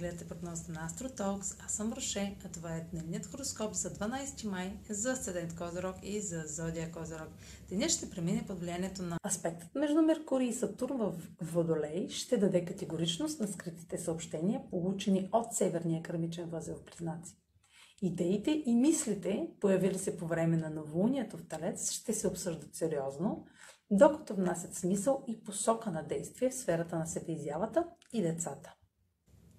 гледате прогнозата на AstroTalks. Аз съм Роше, а това е дневният хороскоп за 12 май за Седент Козорог и за Зодия Козорог. Денят ще премине под влиянието на аспектът между Меркурий и Сатурн в Водолей. Ще даде категоричност на скритите съобщения, получени от Северния кармичен възел в Близнаци. Идеите и мислите, появили се по време на новолунието в Талец, ще се обсъждат сериозно, докато внасят смисъл и посока на действие в сферата на себеизявата и децата.